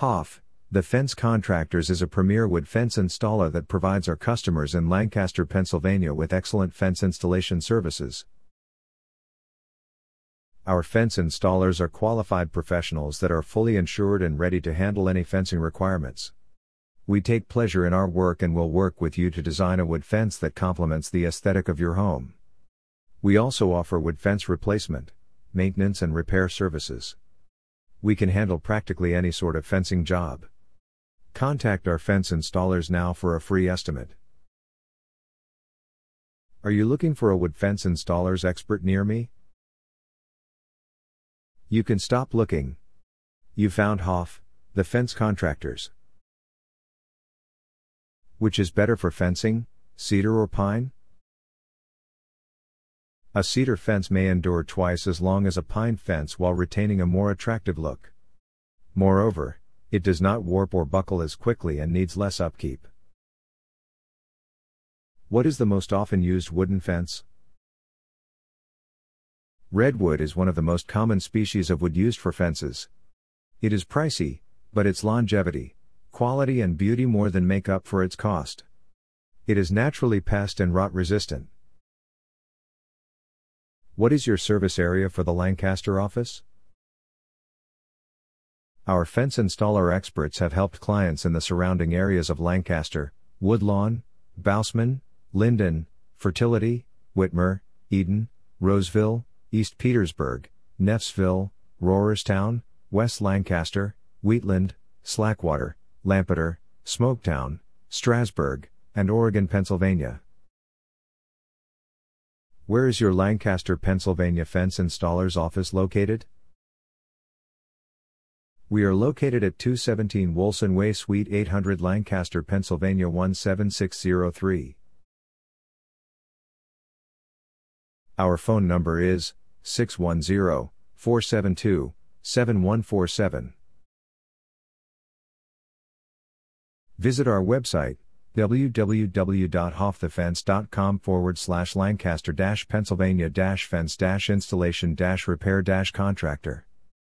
Hoff, the Fence Contractors is a premier wood fence installer that provides our customers in Lancaster, Pennsylvania with excellent fence installation services. Our fence installers are qualified professionals that are fully insured and ready to handle any fencing requirements. We take pleasure in our work and will work with you to design a wood fence that complements the aesthetic of your home. We also offer wood fence replacement, maintenance, and repair services. We can handle practically any sort of fencing job. Contact our fence installers now for a free estimate. Are you looking for a wood fence installers expert near me? You can stop looking. You found Hoff, the fence contractors. Which is better for fencing, cedar or pine? A cedar fence may endure twice as long as a pine fence while retaining a more attractive look. Moreover, it does not warp or buckle as quickly and needs less upkeep. What is the most often used wooden fence? Redwood is one of the most common species of wood used for fences. It is pricey, but its longevity, quality, and beauty more than make up for its cost. It is naturally pest and rot resistant. What is your service area for the Lancaster office? Our fence installer experts have helped clients in the surrounding areas of Lancaster, Woodlawn, Bausman, Linden, Fertility, Witmer, Eden, Roseville, East Petersburg, Neffsville, Rohrerstown, West Lancaster, Wheatland, Slackwater, Lampeter, Smoketown, Strasburg, and Oregon, Pennsylvania. Where is your Lancaster, Pennsylvania fence installer's office located? We are located at 217 Wolson Way, Suite 800, Lancaster, Pennsylvania 17603. Our phone number is 610 472 7147. Visit our website www.hoffthefence.com forward slash Lancaster Pennsylvania fence installation repair contractor.